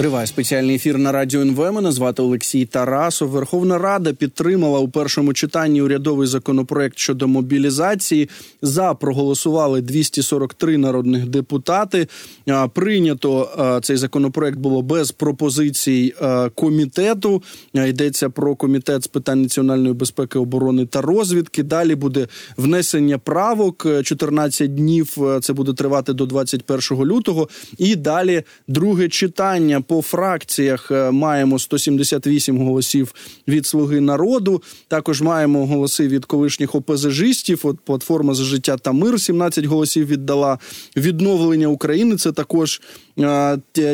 Триває спеціальний ефір на радіо НВ. Мене звати Олексій Тарасов. Верховна Рада підтримала у першому читанні урядовий законопроект щодо мобілізації. За проголосували 243 народних депутати. Прийнято цей законопроект було без пропозицій комітету. Йдеться про комітет з питань національної безпеки, оборони та розвідки. Далі буде внесення правок 14 днів. Це буде тривати до 21 лютого. І далі друге читання по фракціях е, маємо 178 голосів від Слуги народу. Також маємо голоси від колишніх ОПЗЖистів. От платформа за життя та мир 17 голосів віддала відновлення України. Це також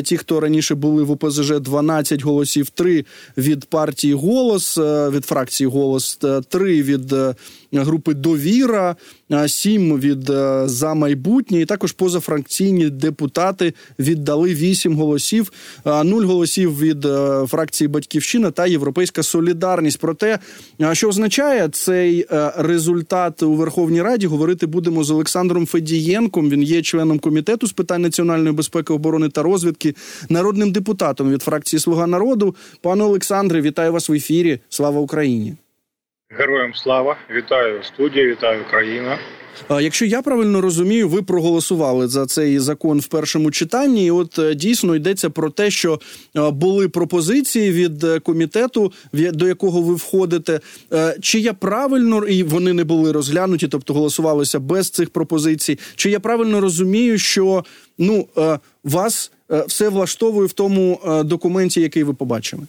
Ті, хто раніше були в ОПЗЖ, 12 голосів, 3 від партії голос е, від фракції голос, 3 від е, групи Довіра, 7 від е, за майбутнє. І також позафракційні депутати віддали 8 голосів, 0 голосів від фракції Батьківщина та Європейська Солідарність. Про те, що означає цей результат у Верховній Раді, говорити будемо з Олександром Федієнком. Він є членом комітету з питань національної безпеки оборони та розвідки, народним депутатом від фракції Слуга народу. Пане Олександре, вітаю вас в ефірі. Слава Україні! Героям слава вітаю студія, вітаю Україна. Якщо я правильно розумію, ви проголосували за цей закон в першому читанні. і От е, дійсно йдеться про те, що е, були пропозиції від е, комітету, до якого ви входите. Чи я правильно і вони не були розглянуті, тобто голосувалися без цих пропозицій? Чи я правильно розумію, що ну вас все влаштовує в тому документі, який ви побачили?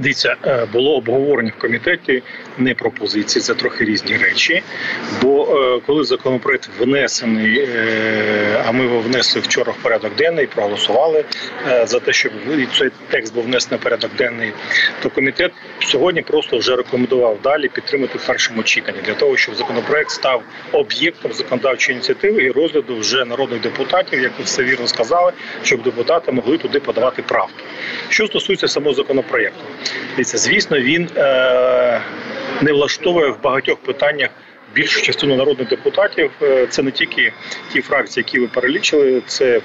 Дивіться, е, було обговорення в комітеті не пропозиції, це трохи різні речі. Бо е, коли законопроект внесений, е, а ми його внесли вчора в порядок денний, проголосували за те, щоб цей текст був внесений в порядок денний, то комітет сьогодні просто вже рекомендував далі підтримати в першому читанні для того, щоб законопроект став об'єктом законодавчої ініціативи і розгляду вже народних депутатів, як ви все вірно сказали, щоб депутати могли туди подавати правки. Що стосується самого законопроекту. Дивіться, звісно, він е, не влаштовує в багатьох питаннях. Більшу частину народних депутатів е, це не тільки ті фракції, які ви перелічили, це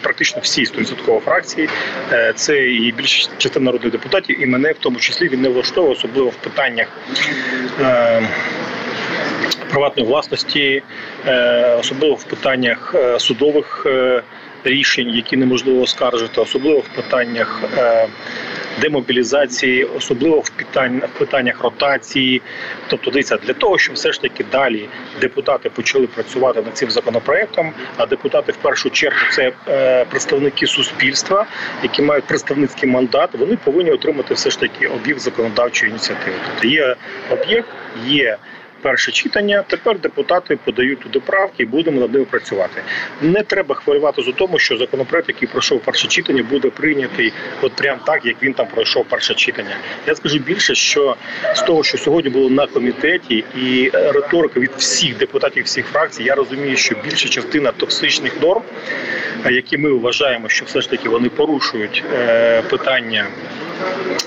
практично всі 100% фракції. Е, це і більша частина народних депутатів, і мене в тому числі він не влаштовує, особливо в питаннях е, приватної власності, особливо в питаннях судових рішень, які неможливо оскаржити, особливо в питаннях. Е, демобілізації, особливо в питаннях ротації. Тобто, дивіться, для того, щоб все ж таки далі депутати почали працювати над цим законопроектом. А депутати в першу чергу це е, представники суспільства, які мають представницький мандат. Вони повинні отримати все ж таки об'єкт законодавчої ініціативи. Тобто є об'єкт, є перше читання. Тепер депутати подають туди правки і будемо над ними працювати. Не треба хвилювати за тому, що законопроект, який пройшов перше читання, буде прийнятий от прям так, як він там пройшов перше читання. Я скажу більше, що з того, що сьогодні було на комітеті, і риторика від всіх депутатів, всіх фракцій, я розумію, що більша частина токсичних норм, які ми вважаємо, що все ж таки вони порушують е, питання.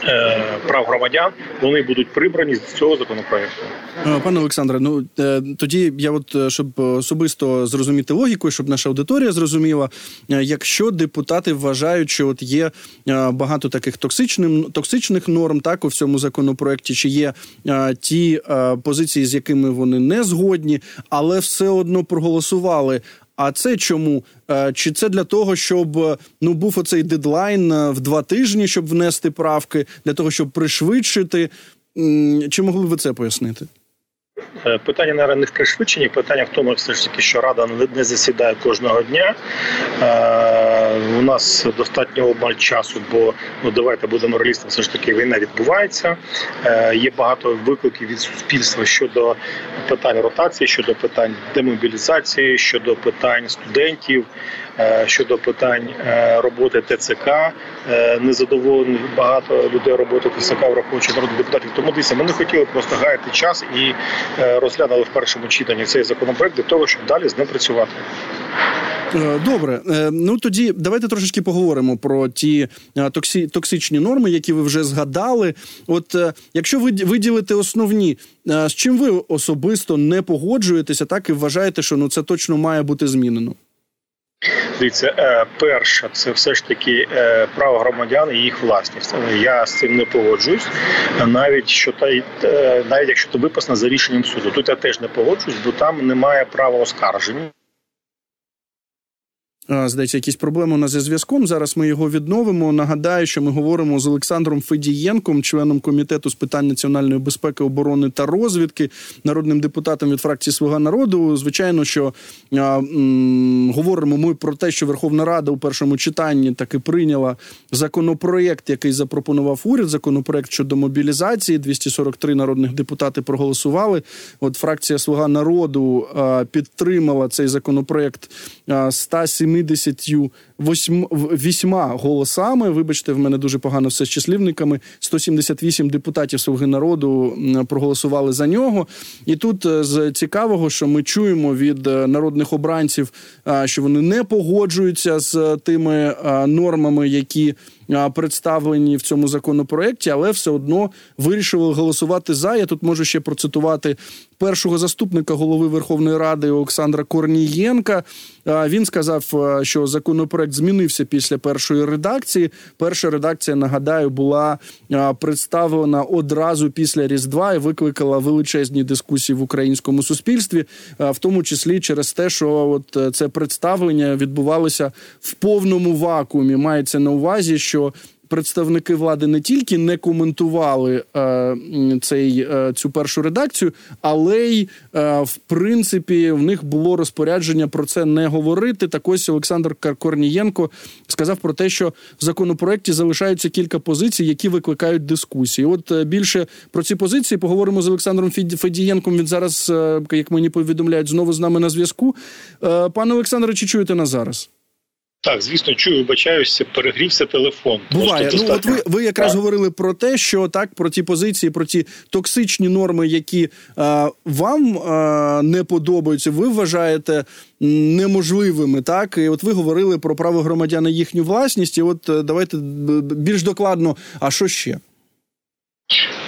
Е, прав громадян вони будуть прибрані з цього законопроекту. Е, пане Олександре, ну е, тоді я, от щоб особисто зрозуміти логіку, щоб наша аудиторія зрозуміла, якщо депутати вважають, що от є багато таких токсичних токсичних норм, так у всьому законопроекті, чи є ті позиції, з якими вони не згодні, але все одно проголосували. А це чому? Е, чи це для того, щоб е, ну був оцей дедлайн е, в два тижні, щоб внести правки, для того, щоб пришвидшити? Чи могли б ви це пояснити? Е, питання наверное, не в пришвидшенні, питання в тому, все ж таки, що рада не засідає кожного дня. Е, у нас достатньо обмаль часу, бо ну давайте будемо реалістами, все ж таки війна відбувається. Е, є багато викликів від суспільства щодо питань ротації, щодо питань демобілізації, щодо питань студентів. Щодо питань роботи ТЦК незадоволені багато людей роботи ТЦК, враховуючи народних депутатів. Тому дивіться, ми не хотіли просто гаяти час і розглянули в першому читанні цей законопроект для того, щоб далі з ним працювати. Е, добре, е, ну тоді давайте трошечки поговоримо про ті токсі, токсичні норми, які ви вже згадали. От якщо ви виділите основні, з чим ви особисто не погоджуєтеся, так і вважаєте, що ну це точно має бути змінено. Дивіться, перша перше, це все ж таки е, право громадян і їх власність. Я з цим не погоджуюсь, навіть що та е, навіть якщо то виписано за рішенням суду. Тут я теж не погоджуюсь, бо там немає права оскарження. Здається, якісь проблеми у нас зі зв'язком. Зараз ми його відновимо. Нагадаю, що ми говоримо з Олександром Федієнком, членом комітету з питань національної безпеки, оборони та розвідки, народним депутатом від фракції Слуга народу. Звичайно, що а, м, говоримо ми про те, що Верховна Рада у першому читанні таки прийняла законопроєкт, який запропонував уряд. Законопроєкт щодо мобілізації. 243 народних депутати проголосували. От фракція Слуга народу а, підтримала цей законопроєкт 170 78 голосами. Вибачте, в мене дуже погано все з числівниками. 178 депутатів Слуги народу проголосували за нього. І тут е, з цікавого, що ми чуємо від е, народних обранців, що вони не погоджуються з тими нормами, які представлені в цьому законопроекті, але все одно вирішили голосувати за. Я тут можу ще процитувати першого заступника голови Верховної Ради Олександра Корнієнка. Він сказав, що законопроект змінився після першої редакції. Перша редакція, нагадаю, була представлена одразу після Різдва і викликала величезні дискусії в українському суспільстві, в тому числі через те, що от це представлення відбувалося в повному вакуумі. Мається на увазі, що представники влади не тільки не коментували е, цей е, цю першу редакцію, але й е, в принципі в них було розпорядження про це не говорити. Так ось Олександр Корнієнко сказав про те, що в законопроекті залишаються кілька позицій, які викликають дискусії. От е, більше про ці позиції поговоримо з Олександром Федієнком. Він зараз, е, як мені повідомляють, знову з нами на зв'язку. Е, пане Олександре, чи чуєте нас зараз? Так, звісно, чую, вибачаюся, перегрівся телефон. Буває. Ну от ви ви якраз так. говорили про те, що так про ті позиції, про ті токсичні норми, які е, вам е, не подобаються, ви вважаєте неможливими. Так, і от ви говорили про право громадян на їхню власність. І От е, давайте більш докладно. А що ще?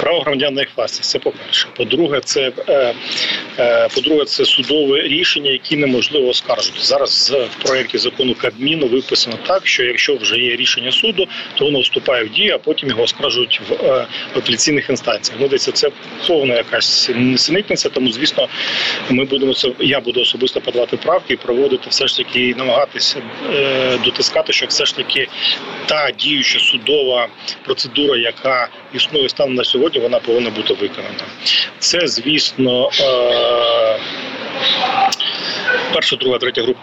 Право громадян на це по перше. По-друге, це е, е, по-друге, це судове рішення, які неможливо оскаржити. Зараз в проєкті закону Кабміну виписано так, що якщо вже є рішення суду, то воно вступає в дію, а потім його оскаржують в, е, апеляційних інстанціях. Ну, десь це повна якась несенітниця, тому звісно, ми будемо це. Я буду особисто подавати правки і проводити все ж таки і намагатися дотискати, що все ж таки та діюча судова процедура, яка існує станом на сьогодні, вона повинна бути виконана. Це, звісно, е, перша, друга, третя група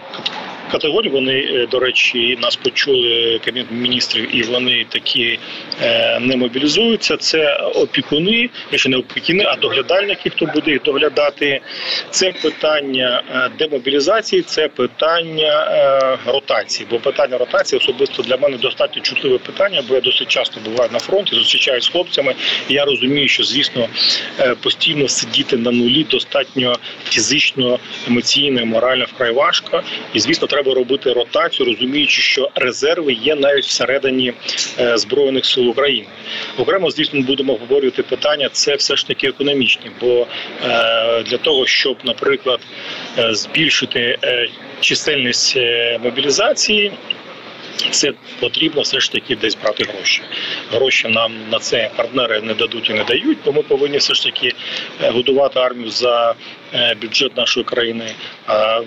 категорій. Вони, е, до речі, нас почули кабінет міністрів, і вони такі е, не мобілізуються. Це опікуни, якщо не опікуни, а доглядальники, хто буде їх доглядати. Це питання е, демобілізації, це питання ротації. Бо питання ротації особисто для мене достатньо чутливе питання, бо я досить часто буваю на фронті, зустрічаюся з хлопцями. і Я розумію, що звісно постійно сидіти на нулі достатньо фізично, емоційно, морально вкрай важко, і звісно, треба треба робити ротацію, розуміючи, що резерви є навіть всередині е, збройних сил України. Окремо, звісно, будемо обговорювати питання. Це все ж таки економічні, бо е, для того, щоб, наприклад, е, збільшити чисельність мобілізації. Це потрібно все ж таки десь брати гроші. Гроші нам на це партнери не дадуть і не дають, бо ми повинні все ж таки годувати армію за бюджет нашої країни. А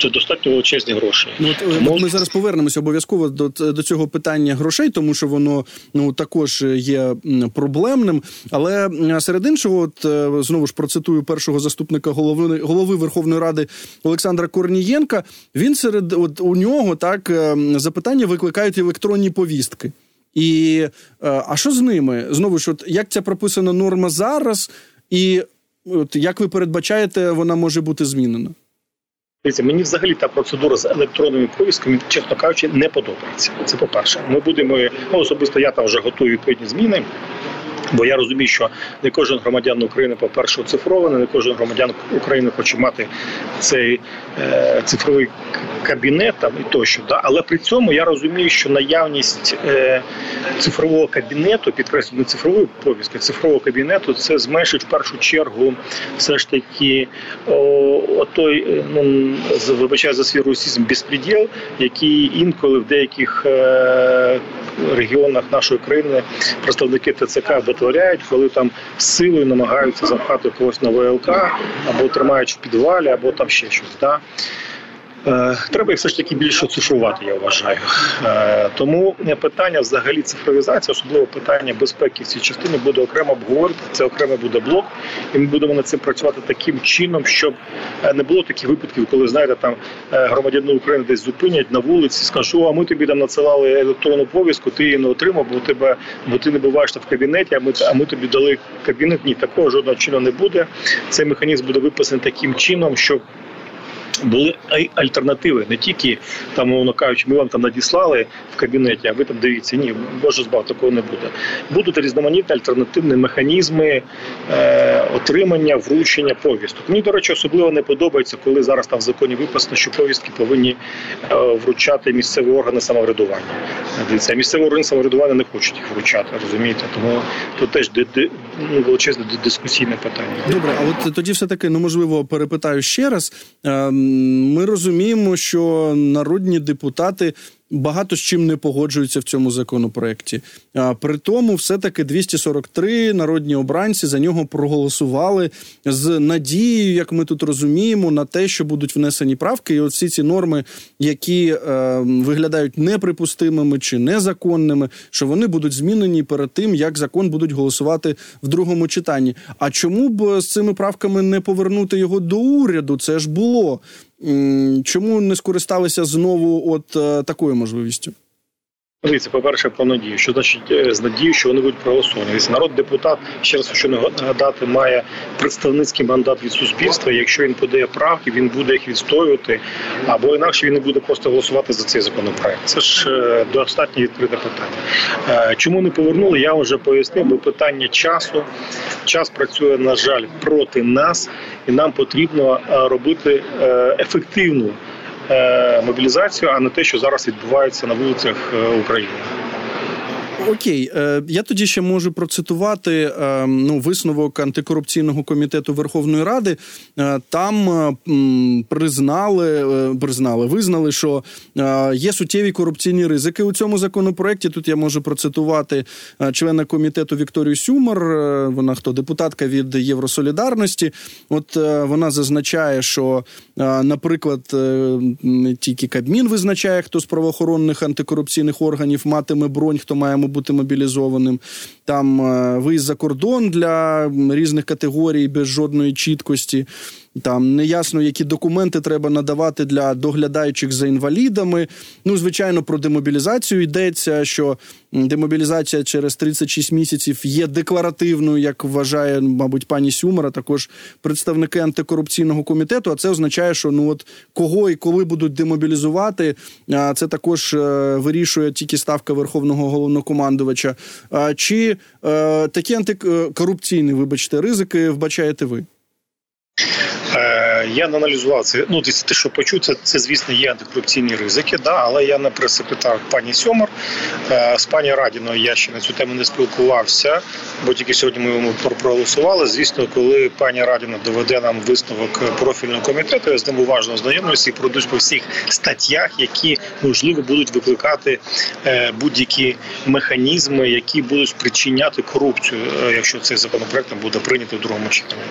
це достатньо величезні гроші. Ну от е, Тому... ми зараз повернемося обов'язково до до цього питання грошей, тому що воно ну також є проблемним. Але серед іншого, от е, знову ж процитую першого заступника голови голови Верховної Ради Олександра Корнієнка. Він серед от у нього так е, запитання викликають електронні повістки. І а що з ними? Знову ж, от як ця прописана норма зараз, і от як ви передбачаєте, вона може бути змінена? Дивіться, мені взагалі та процедура з електронними повістками, чесно кажучи, не подобається. Це по перше. Ми будемо ну, особисто. Я там вже готую відповідні зміни. Бо я розумію, що не кожен громадян України, по перше, оцифрований, не кожен громадян України хоче мати цей е, цифровий кабінет там і тощо. Да? Але при цьому я розумію, що наявність е, цифрового кабінету, підкреслю, не цифрової повістки, цифрового кабінету, це зменшить в першу чергу все ж таки о, той, е, ну вибачаю за свій русізм, безпреділ, який інколи в деяких е, регіонах нашої країни представники ТЦК витворяють, коли там силою намагаються запхати когось на ВЛК або тримають в підвалі, або там ще щось. Да? Е, треба їх все ж таки більше цифрувати, я вважаю. Е, тому питання взагалі цифровізації, особливо питання безпеки в цій частині, буде окремо обговорити. Це окремо буде блок, і ми будемо над цим працювати таким чином, щоб е, не було таких випадків, коли знаєте, там громадяни України десь зупинять на вулиці, скажуть, а ми тобі там надсилали електронну повістку, ти її не отримав, бо тебе, бо ти не буваєш в кабінеті. А ми а ми тобі дали кабінет. Ні, такого жодного чину не буде. Цей механізм буде виписаний таким чином, щоб були альтернативи, не тільки там, мовно кажучи, ми вам там надіслали в кабінеті, а ви там дивіться, ні, боже збав, такого не буде. Будуть різноманітні альтернативні механізми е, отримання, вручення повісток. Мені, до речі, особливо не подобається, коли зараз там в законі виписано, що повістки повинні е, вручати місцеві органи самоврядування. Дивіться, місцеві органи самоврядування не хочуть їх вручати, розумієте? Тому тут теж ну, величезне дискусійне питання. Добре, а от тоді все таки ну можливо перепитаю ще раз. Ем, ми розуміємо, що народні депутати багато з чим не погоджуються в цьому законопроекті. А при тому, все таки 243 народні обранці за нього проголосували з надією, як ми тут розуміємо, на те, що будуть внесені правки, і всі ці норми, які е, виглядають неприпустимими чи незаконними, що вони будуть змінені перед тим, як закон будуть голосувати в другому читанні. А чому б з цими правками не повернути його до уряду? Це ж було. Чому не скористалися знову от е, такою можливістю? Дивіться, по перше, про надію. Що значить е, з надією, що вони будуть проголосовані? Народ депутат ще раз що нагадати, має представницький мандат від суспільства. Якщо він подає правки, він буде їх відстоювати, або інакше він не буде просто голосувати за цей законопроект. Це ж е, достатньо відкрите питання. Чому не повернули? Я вже пояснив, бо питання часу. Час працює на жаль проти нас, і нам потрібно робити ефективну. Е, мобілізацію, а не те, що зараз відбувається на вулицях е, України. Окей, е, я тоді ще можу процитувати е, ну, висновок антикорупційного комітету Верховної Ради. Е, там признали, признали, визнали, що є суттєві корупційні ризики у цьому законопроекті. Тут я можу процитувати члена комітету Вікторію Сюмар. Вона хто депутатка від Євросолідарності. От вона зазначає, що, наприклад, тільки Кабмін визначає, хто з правоохоронних антикорупційних органів матиме бронь, хто має бути мобілізованим. Там е, виїзд за кордон для різних категорій без жодної чіткості. Там неясно, які документи треба надавати для доглядаючих за інвалідами. Ну, звичайно, про демобілізацію йдеться, що демобілізація через 36 місяців є декларативною, як вважає, мабуть, пані Сюмара, також представники антикорупційного комітету. А це означає, що ну от кого і коли будуть демобілізувати, це також е, вирішує тільки ставка верховного головнокомандувача. Чи е, такі антикорупційні, вибачте, ризики вбачаєте ви? Е, я не аналізував це. Ну, те, що почув, це, це, звісно, є антикорупційні ризики, да, але я не пресекретар пані Сьомар. Е, з пані Радіною я ще на цю тему не спілкувався, бо тільки сьогодні ми йому проголосували. Звісно, коли пані Радіна доведе нам висновок профільного комітету, я з ним уважно ознайомлюся і пройдусь по всіх статтях, які можливо будуть викликати е, будь-які механізми, які будуть спричиняти корупцію, якщо цей законопроект буде прийнятий в другому читанні.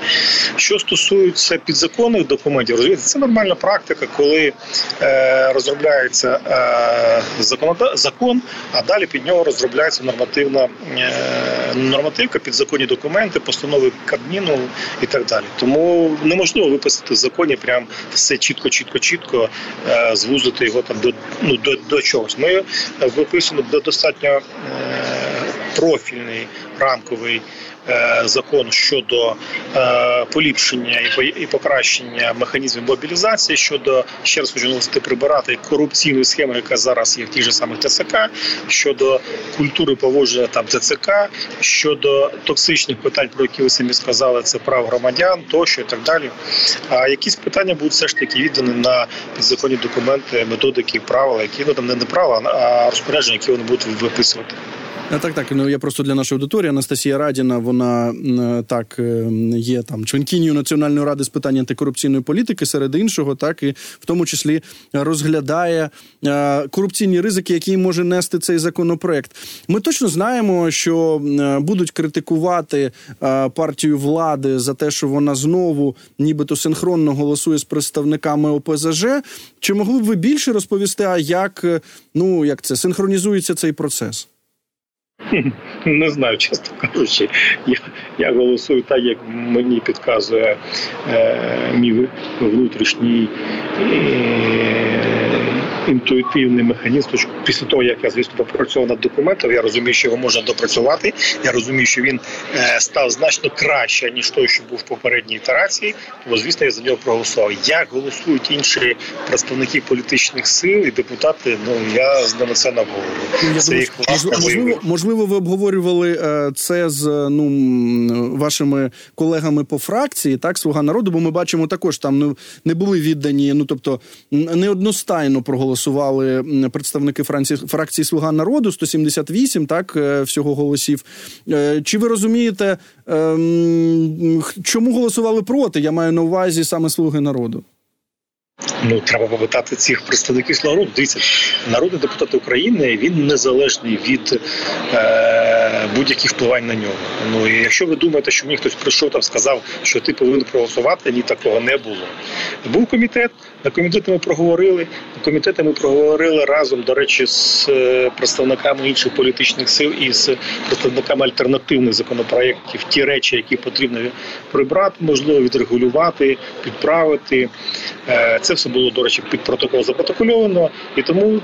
Що стосується підзаконних документів, розумієте, це нормальна практика, коли е, розробляється е, закон, а далі під нього розробляється нормативна е, нормативка, підзаконні документи, постанови Кабміну і так далі. Тому неможливо виписати в законі прям все чітко, чітко, чітко е, звузити його там до ну до, до чогось. Ми виписуємо достатньо. Е, профільний рамковий закон щодо е, поліпшення і покращення механізмів мобілізації щодо ще раз хочу наголосити прибирати корупційну схему, яка зараз є в тій же самих ТЦК, щодо культури поводження там ТЦК, щодо токсичних питань, про які ви самі сказали, це прав громадян, тощо і так далі. А якісь питання будуть все ж таки віддані на підзаконні документи, методики, правила, які ну там не правила, а розпорядження, які вони будуть виписувати. Так, так. Ну я просто для нашої аудиторії Анастасія Радіна. Вона так е, є там членкинію Національної ради з питань антикорупційної політики, серед іншого, так і в тому числі розглядає е, корупційні ризики, які може нести цей законопроект. Ми точно знаємо, що е, будуть критикувати партію влади за те, що вона знову, нібито синхронно голосує з представниками ОПЗЖ. Чи могли б ви більше розповісти? А як ну як це синхронізується цей процес? Не знаю, чесно кажучи. Я я голосую так, як мені підказує е, мій внутрішній е, інтуїтивний механізм. Після того, як я звісно попрацював над документом, я розумію, що його можна допрацювати. Я розумію, що він е, став значно краще ніж той, що був в попередній ітерації. Тому, звісно, я за нього проголосував. Як голосують інші представники політичних сил і депутати, ну я з ними це їх можливо, можливо, ви обговорювали е, це з ну вашими колегами по фракції, так слуга народу, бо ми бачимо також там не були віддані, ну тобто неодностайно проголосували голосували представники Франції фракції Слуга народу 178, так е, всього голосів. Е, чи ви розумієте, ем, чому голосували проти? Я маю на увазі саме слуги народу. Ну, треба попитати цих представників народу. Дивіться, народний депутат України він незалежний від е, будь-яких впливань на нього. Ну і якщо ви думаєте, що мені хтось прийшов там, сказав, що ти повинен проголосувати, ні такого не було. Був комітет. На комітеті ми проговорили. На комітеті ми проговорили разом, до речі, з е, представниками інших політичних сил і з представниками альтернативних законопроєктів ті речі, які потрібно прибрати, можливо, відрегулювати, підправити. Е, це все було, до речі, під протокол запротокольовано, і тому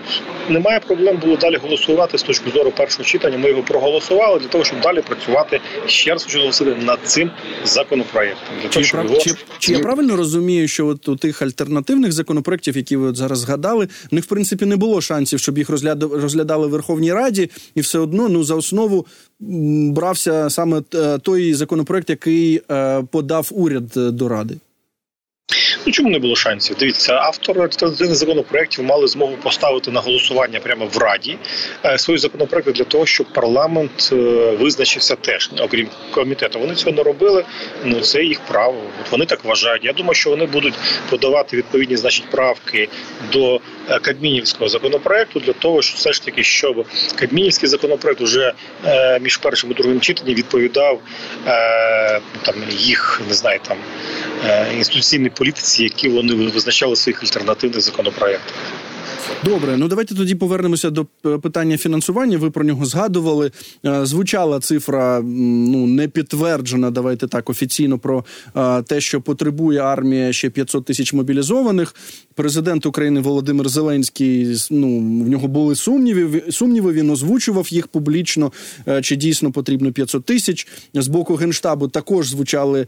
немає проблем було далі голосувати з точки зору першого читання. Ми його проголосували для того, щоб далі працювати ще раз хочу наголосити над цим законопроєктом. Для того, щоб його... чи, чи я правильно розумію, що от у тих альтернативних законопроєктів, які ви от зараз згадали, в них в принципі не було шансів, щоб їх розглядали в Верховній Раді, і все одно ну за основу брався саме е, той законопроект, який е, подав уряд е, до ради. Ну чому не було шансів? Дивіться, автори альтернативних законопроєктів мали змогу поставити на голосування прямо в раді е, свої законопроекти для того, щоб парламент е, визначився теж, окрім комітету. Вони цього не робили. Ну це їх право. От вони так вважають. Я думаю, що вони будуть подавати відповідні значить правки до е, Кабмінівського законопроекту для того, щоб все ж таки, щоб Кабмінівський законопроект вже між першим і другим читанням відповідав там їх не знаю там інституційній політиці які вони визначали в своїх альтернативних законопроєктах. Добре, ну давайте тоді повернемося до е, питання фінансування. Ви про нього згадували. Е, звучала цифра ну не підтверджена. Давайте так офіційно про е, те, що потребує армія ще 500 тисяч мобілізованих. Президент України Володимир Зеленський ну в нього були сумніви. Сумніви він озвучував їх публічно. Чи дійсно потрібно 500 тисяч з боку генштабу? Також звучали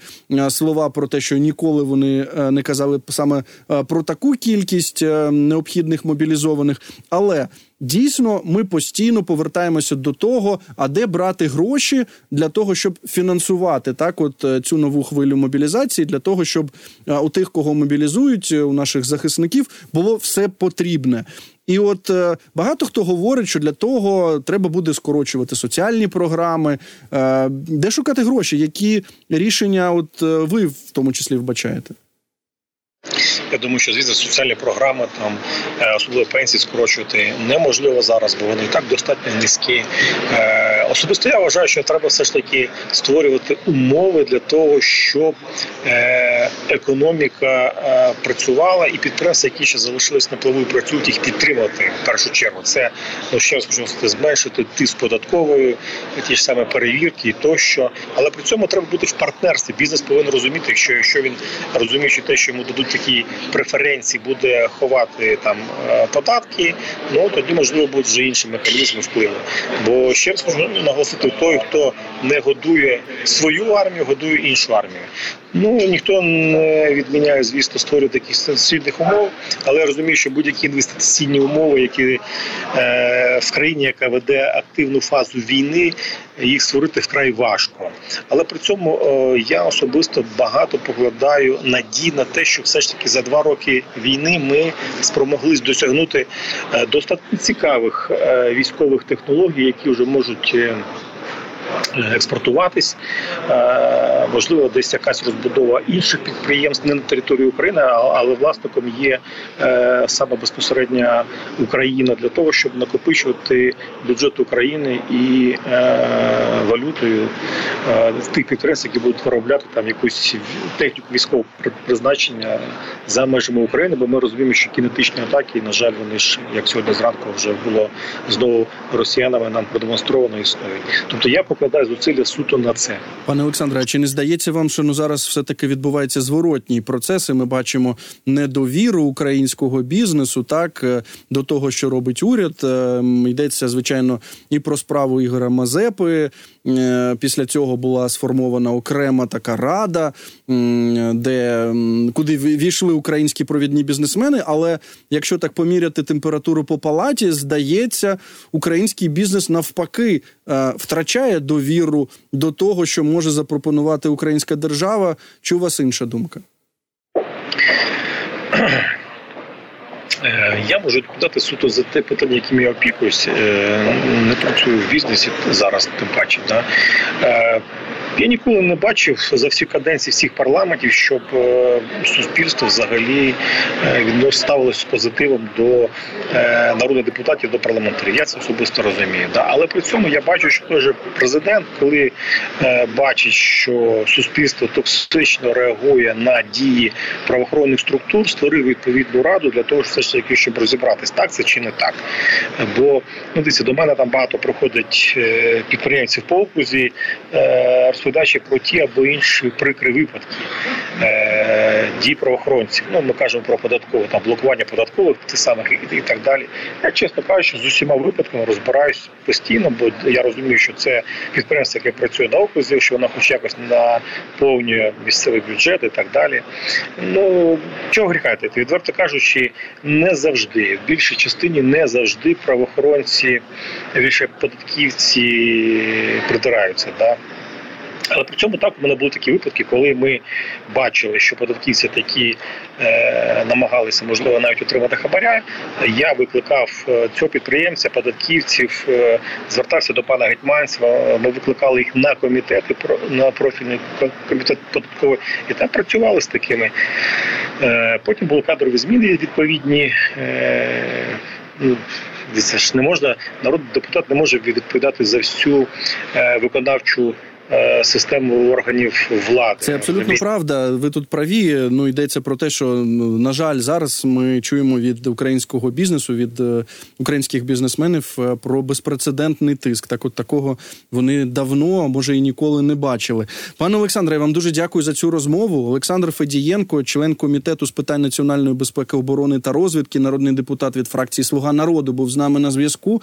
слова про те, що ніколи вони не казали саме про таку кількість необхідних мобілізованих мобілізованих. Але дійсно ми постійно повертаємося до того, а де брати гроші для того, щоб фінансувати так, от е, цю нову хвилю мобілізації, для того, щоб е, у тих, кого мобілізують, у наших захисників, було все потрібне. І от е, багато хто говорить, що для того треба буде скорочувати соціальні програми, де шукати гроші, які рішення, от ви в тому числі вбачаєте. Я думаю, що звісно соціальні програми там е, особливо пенсії скорочувати неможливо зараз, бо вони і так достатньо низькі. Е, особисто я вважаю, що треба все ж таки створювати умови для того, щоб е, економіка е, працювала, і підприємства, які ще залишились на плаву, працюють їх підтримати в першу чергу. Це ну ще раз сказати, зменшити тиск податкової, ті ж саме перевірки тощо. Але при цьому треба бути в партнерстві. Бізнес повинен розуміти, що якщо він розуміє, що те, що йому дадуть такі преференції, буде ховати там е, податки, ну тоді можливо будуть вже інші механізми впливу. Бо ще раз можу наголосити, той, хто не годує свою армію, годує іншу армію. Ну ніхто не відміняє, звісно, створювати таких сильних умов, але я розумію, що будь-які інвестиційні умови, які е, в країні, яка веде активну фазу війни, їх створити вкрай важко. Але при цьому е, я особисто багато покладаю надій на те, що все ж таки за два роки війни ми спромоглись досягнути е, достатньо цікавих е, військових технологій, які вже можуть. Е, експортуватись. Е, можливо, десь якась розбудова інших підприємств не на території України, але власником є е, саме безпосередня Україна для того, щоб накопичувати бюджет України і валютою тих підприємств, які будуть виробляти там якусь техніку військового призначення за межами України, бо ми розуміємо, що кінетичні атаки, на жаль, вони ж як сьогодні зранку вже було знову росіянами нам продемонстровано існують. Тобто я покладаю зусилля суто на це, пане Олександре. А чи не здається вам, що ну зараз все таки відбувається зворотній процес, і Ми бачимо недовіру українського бізнесу, так е, до того, що робить уряд. Е, йдеться звичайно і про справу Ігоря Мазепи. Е, після цього була сформована окрема така рада, де куди війшли українські провідні бізнесмени. Але якщо так поміряти температуру по палаті, здається, український бізнес навпаки втрачає довіру до того, що може запропонувати українська держава. Чи у вас інша думка? Е, я можу відповідати суто за те питання, яким я опікуюсь. Е, не працюю в бізнесі зараз, тим паче. Да? Я ніколи не бачив за всі каденції всіх парламентів, щоб е, суспільство взагалі е, ставилось з позитивом до е, народних депутатів, до парламентарів. Я це особисто розумію. Але при цьому я бачу, що той же президент, коли бачить, що суспільство токсично реагує на дії правоохоронних структур, створив відповідну раду для того, все ж таки, щоб розібратись, так це чи не так. Бо ну дивіться, до мене там багато проходить підприємців по окрузі розповідаючи про ті або інші прикри випадки е, дій правоохоронців. Ну ми кажемо про податкове там блокування податкових тих самих і, і так далі. Я чесно кажучи, з усіма випадками розбираюсь постійно, бо я розумію, що це підприємство, яке працює на окрузі, що воно хоч якось наповнює місцевий бюджет і так далі. Ну чого гріха відверто кажучи, не завжди в більшій частині не завжди правоохоронці більше податківці придираються. Да? Але при цьому так у мене були такі випадки, коли ми бачили, що податківці такі е, намагалися можливо навіть отримати хабаря. Я викликав е, цього підприємця, податківців, е, звертався до пана Гетьманцева. Ми викликали їх на комітети на профільний комітет податковий і там працювали з такими. Е, потім були кадрові зміни відповідні. Е, ну, це ж не можна, народний депутат не може відповідати за всю е, виконавчу систему органів влади. Це абсолютно правда. Ви тут праві. Ну йдеться про те, що ну, на жаль, зараз ми чуємо від українського бізнесу, від е, українських бізнесменів е, про безпрецедентний тиск. Так, от такого вони давно, а може і ніколи не бачили. Пане Олександре, я вам дуже дякую за цю розмову. Олександр Федієнко, член комітету з питань національної безпеки, оборони та розвідки, народний депутат від фракції Слуга народу, був з нами на зв'язку.